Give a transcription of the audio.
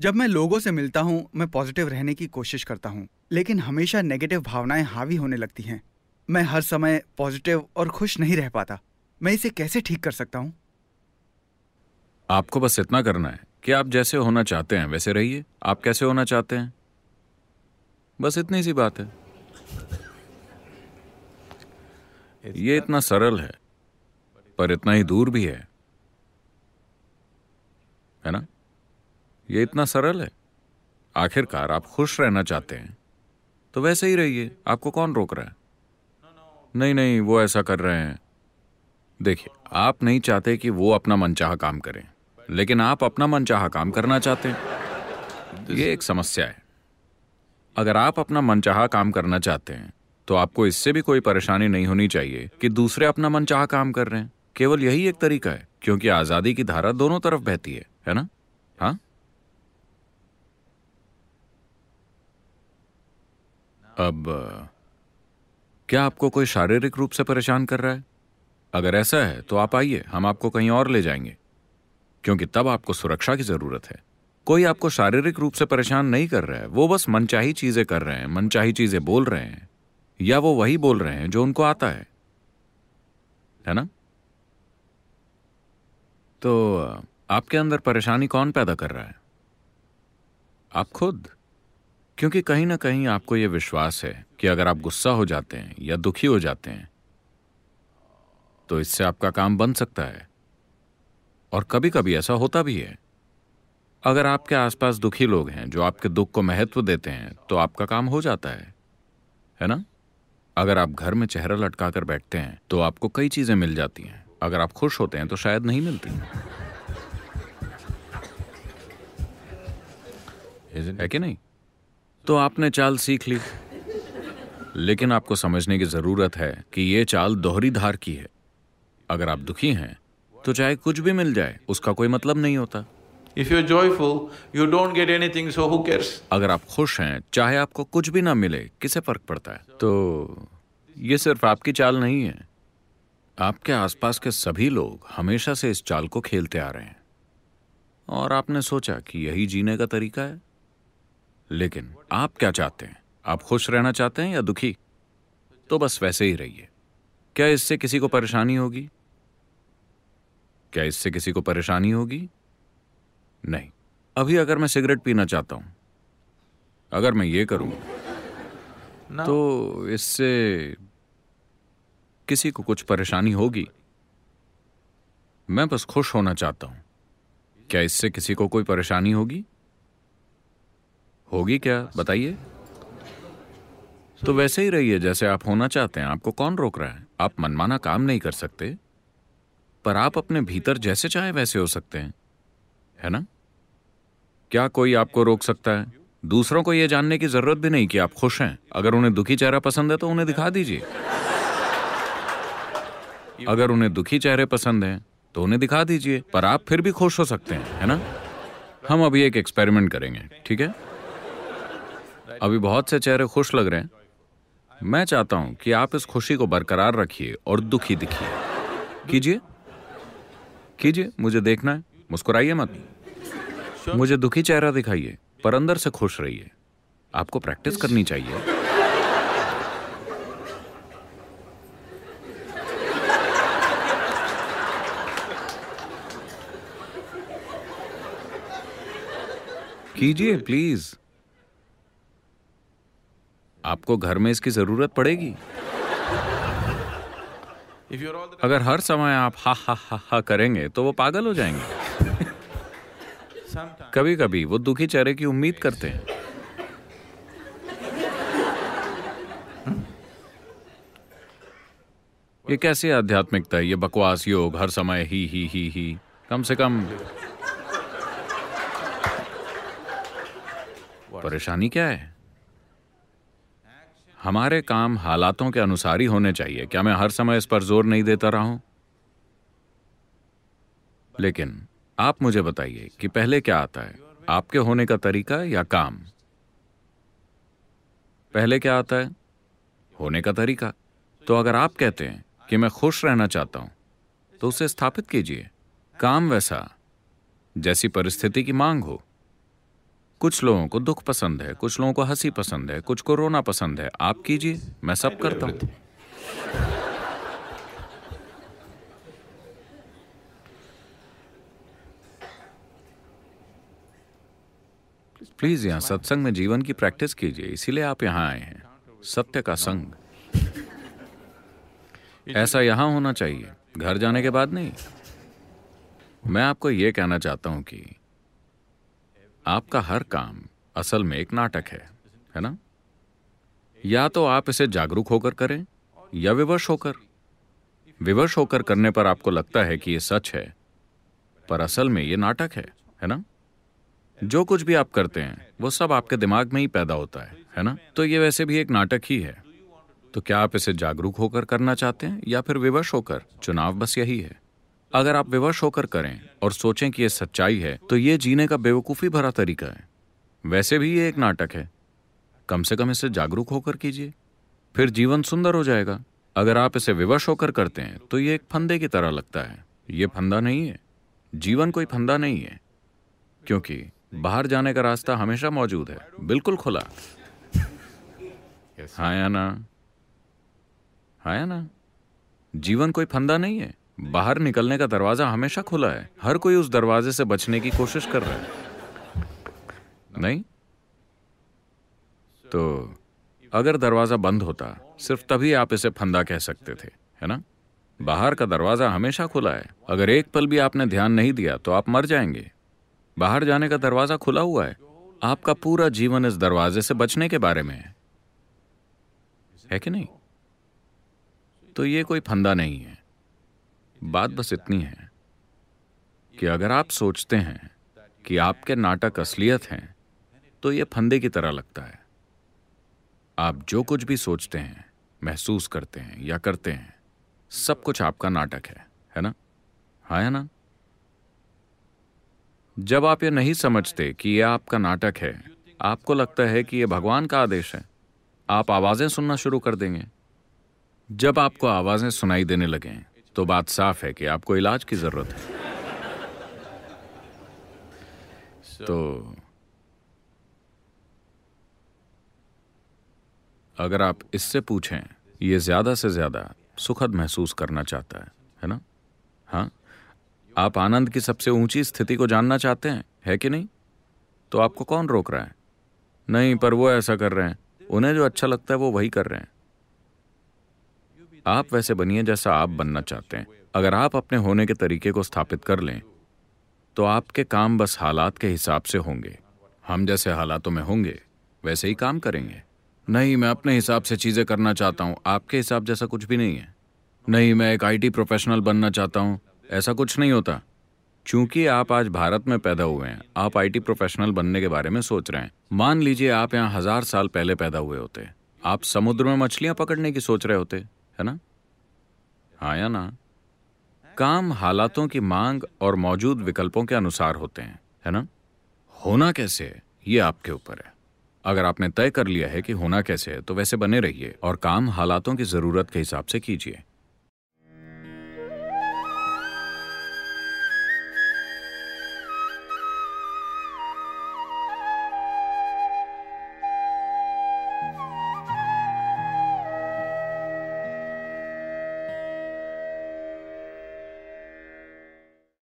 जब मैं लोगों से मिलता हूँ, मैं पॉजिटिव रहने की कोशिश करता हूँ, लेकिन हमेशा नेगेटिव भावनाएँ हावी होने लगती हैं। मैं हर समय पॉजिटिव और खुश नहीं रह पाता। मैं इसे कैसे ठीक कर सकता हूँ? आपको बस इतना करना है कि आप जैसे होना चाहते हैं, वैसे रहिए। आप कैसे होना चाहते हैं? बस इतनी सी बात है। ये इतना सरल है, पर इतना ही दूर भी है। है ना? ये इतना सरल है। आखिरकार आप खुश रहना चाहते हैं। तो वैसे ही रहिए, आपको कौन रोक रहा है? नहीं नहीं, वो ऐसा कर रहे हैं। देखिए, आप नहीं चाहते कि वो अपना मनचाहा काम करें, लेकिन आप अपना मनचाहा काम करना चाहते हैं। ये एक समस्या है। अगर आप अपना मनचाहा काम करना चाहते हैं तो आपको इससे भी कोई परेशानी नहीं होनी चाहिए कि दूसरे अपना मनचाहा काम कर रहे हैं। केवल यही एक तरीका है, क्योंकि आज़ादी की धारा दोनों तरफ़ बहती है है ना? हाँ? अब क्या आपको कोई शारीरिक रूप से परेशान कर रहा है? अगर ऐसा है तो आप आइए, हम आपको कहीं और ले जाएँगे। क्योंकि तब आपको सुरक्षा की ज़रूरत है। कोई आपको शारीरिक रूप से परेशान नहीं कर रहा है, वो बस मनचाही चीज़ें कर रहे हैं, मनचाही चीज़ें बोल रहे हैं, या वो वही बोल रहे हैं जो उनको आता है। है ना? तो आपके अंदर परेशानी कौन पैदा कर रहा है? आप खुद? क्योंकि कहीं ना कहीं आपको यह विश्वास है कि अगर आप गुस्सा हो जाते हैं या दुखी हो जाते हैं तो इससे आपका काम बन सकता है। और कभी कभी ऐसा होता भी है। अगर आपके आसपास दुखी लोग हैं जो आपके दुख को महत्व देते हैं तो आपका काम हो जाता है। है ना? अगर आप घर में चेहरा लटका कर बैठते हैं तो आपको कई चीज़ें मिल जाती हैं। अगर आप खुश होते हैं तो शायद नहीं मिलती। है कि नहीं? तो आपने चाल सीख ली। लेकिन आपको समझने की ज़रूरत है कि यह चाल दोहरी धार की है। अगर आप दुखी हैं तो चाहे कुछ भी मिल जाए उसका कोई मतलब नहीं होता। If you're joyful, you don't get anything, so who cares? अगर आप खुश हैं चाहे आपको कुछ भी ना मिले किसे फ़र्क पड़ता है? तो ये सिर्फ़ आपकी चाल नहीं है। आपके आसपास के सभी लोग हमेशा से इस चाल को खेलते आ रहे हैं। और आपने सोचा कि यही जीने का तरीका है? लेकिन आप क्या चाहते हैं? आप खुश रहना चाहते हैं या दुखी? तो बस वैसे ही रहिए। क्या इससे किसी को परेशानी होगी? क्या इससे किसी को परेशानी होगी? नहीं। अभी अगर मैं सिगरेट पीना चाहता हूँ अगर मैं ये करूँ तो इससे किसी को कुछ परेशानी होगी? मैं बस खुश होना चाहता हूँ। क्या इससे किसी को कोई परेशानी होगी? होगी क्या? बताइए। तो वैसे ही रहिए, जैसे आप होना चाहते हैं। आपको कौन रोक रहा है? आप मनमाना काम नहीं कर सकते। पर आप अपने भीतर जैसे चाहे वैसे हो सकते हैं। है ना? क्या कोई आपको रोक सकता है? दूसरों को यह जानने की ज़रूरत भी नहीं कि आप खुश हैं। अगर उन्हें दुखी चेहरा पसंद है तो उन्हें दिखा दीजिए। अगर उन्हें दुखी चेहरे पसंद हैं तो उन्हें दिखा दीजिए। पर आप फिर भी खुश हो सकते हैं, है ना? हम अभी एक एक्सपेरिमेंट करेंगे, ठीक है? अभी बहुत से चेहरे खुश लग रहे हैं। मैं चाहता हूँ कि आप इस खुशी को बरकरार रखिए और दुखी दिखिए। कीजिए। कीजिए, मुझे देखना है। मुस्कुराइए मत। मुझे दुखी चेहरा दिखाइए, पर अंदर से खुश रहिए। आपको प्रैक्टिस करनी चाहिए। कीजिए, प्लीज़। आपको घर में इसकी ज़रूरत पड़ेगी। अगर हर समय आप हा हा हा हा करेंगे तो वो पागल हो जाएँगे। कभी कभी वो दुखी चेहरे की उम्मीद करते हैं। ये कैसी आध्यात्मिकता है? ये बकवास योग हर समय ही ही ही ही। कम से कम परेशानी क्या है? हमारे काम हालातों के अनुसार ही होने चाहिए। क्या मैं हर समय इस पर ज़ोर नहीं देता रहा? हूँ लेकिन आप मुझे बताइए कि पहले क्या आता है? आपके होने का तरीका या काम? पहले क्या आता है? होने का तरीका। तो अगर आप कहते हैं कि मैं खुश रहना चाहता हूँ तो उसे स्थापित कीजिए। काम वैसा, जैसी परिस्थिति की मांग हो। कुछ लोगों को दुख पसंद है, कुछ लोगों को हँसी पसंद है, कुछ को रोना पसंद है। आप कीजिए, मैं सब करता हूँ। प्लीज़ यहाँ सत्संग में जीवन की प्रैक्टिस कीजिए, इसीलिए आप यहाँ आए हैं। सत्य का संग। ऐसा यहाँ होना चाहिए। घर जाने के बाद नहीं। मैं आपको यह कहना चाहता हूँ कि आपका हर काम असल में एक नाटक है है ना? या तो आप इसे जागरूक होकर करें, या विवश होकर। विवश होकर करने पर आपको लगता है कि यह सच है, पर असल में यह नाटक है है ना? जो कुछ भी आप करते हैं, वो सब आपके दिमाग में ही पैदा होता है है ना? तो ये वैसे भी एक नाटक ही है। तो क्या आप इसे जागरूक होकर करना चाहते हैं, या फिर विवश होकर? चुनाव बस यही है। अगर आप विवश होकर करें और सोचें कि यह सच्चाई है तो यह जीने का बेवकूफ़ी भरा तरीका है। वैसे भी ये एक नाटक है। कम से कम इसे जागरूक होकर कीजिए फिर जीवन सुंदर हो जाएगा। अगर आप इसे विवश होकर करते हैं तो ये एक फंदे की तरह लगता है। ये फंदा नहीं है। जीवन कोई फंदा नहीं है। क्योंकि बाहर जाने का रास्ता हमेशा मौजूद है। बिल्कुल खुला। हाँ या ना? हाँ या ना? जीवन कोई फंदा नहीं है। बाहर निकलने का दरवाज़ा हमेशा खुला है। हर कोई उस दरवाजे से बचने की कोशिश कर रहा है। नहीं? तो अगर दरवाज़ा बंद होता, सिर्फ़ तभी आप इसे फंदा कह सकते थे, है ना? बाहर का दरवाज़ा हमेशा खुला है। अगर एक पल भी आपने ध्यान नहीं दिया तो आप मर जाएँगे। बाहर जाने का दरवाज़ा खुला हुआ है। आपका पूरा जीवन इस दरवाजे से बचने के बारे में है। है कि नहीं? तो ये कोई फंदा नहीं है। बात बस इतनी है कि अगर आप सोचते हैं कि आपके नाटक असलियत हैं तो यह फंदे की तरह लगता है। आप जो कुछ भी सोचते हैं, महसूस करते हैं या करते हैं, सब कुछ आपका नाटक है है ना? हाँ है ना? जब आप ये नहीं समझते कि यह आपका नाटक है, आपको लगता है कि यह भगवान का आदेश है, आप आवाज़ें सुनना शुरू कर देंगे। जब आपको आवाज़ें सुनाई देने लगें तो बात साफ़ है कि आपको इलाज की ज़रूरत है। तो अगर आप इससे पूछें ये ज़्यादा से ज़्यादा सुखद महसूस करना चाहता है है ना? हाँ? आप आनंद की सबसे ऊँची स्थिति को जानना चाहते हैं है कि नहीं? तो आपको कौन रोक रहा है? नहीं पर वो ऐसा कर रहे हैं। उन्हें जो अच्छा लगता है वो वही कर रहे हैं। आप वैसे बनिए जैसा आप बनना चाहते हैं। अगर आप अपने होने के तरीके को स्थापित कर लें तो आपके काम बस हालात के हिसाब से होंगे। हम जैसे हालातों में होंगे, वैसे ही काम करेंगे। नहीं, मैं अपने हिसाब से चीज़ें करना चाहता हूँ। आपके हिसाब जैसा कुछ भी नहीं है। नहीं, मैं एक आईटी प्रोफेशनल बनना चाहता हूँ। ऐसा कुछ नहीं होता। क्योंकि आप आज भारत में पैदा हुए हैं, आप आईटी प्रोफेशनल बनने के बारे में सोच रहे हैं। मान लीजिए आप यहाँ हज़ार साल पहले पैदा हुए होते। आप समुद्र में मछलियाँ पकड़ने की सोच रहे होते। है ना? हाँ या ना? काम हालातों की मांग और मौजूद विकल्पों के अनुसार होते हैं, है ना? होना कैसे है? ये आपके ऊपर है। अगर आपने तय कर लिया है कि होना कैसे है तो वैसे बने रहिए और काम हालातों की ज़रूरत के हिसाब से कीजिए।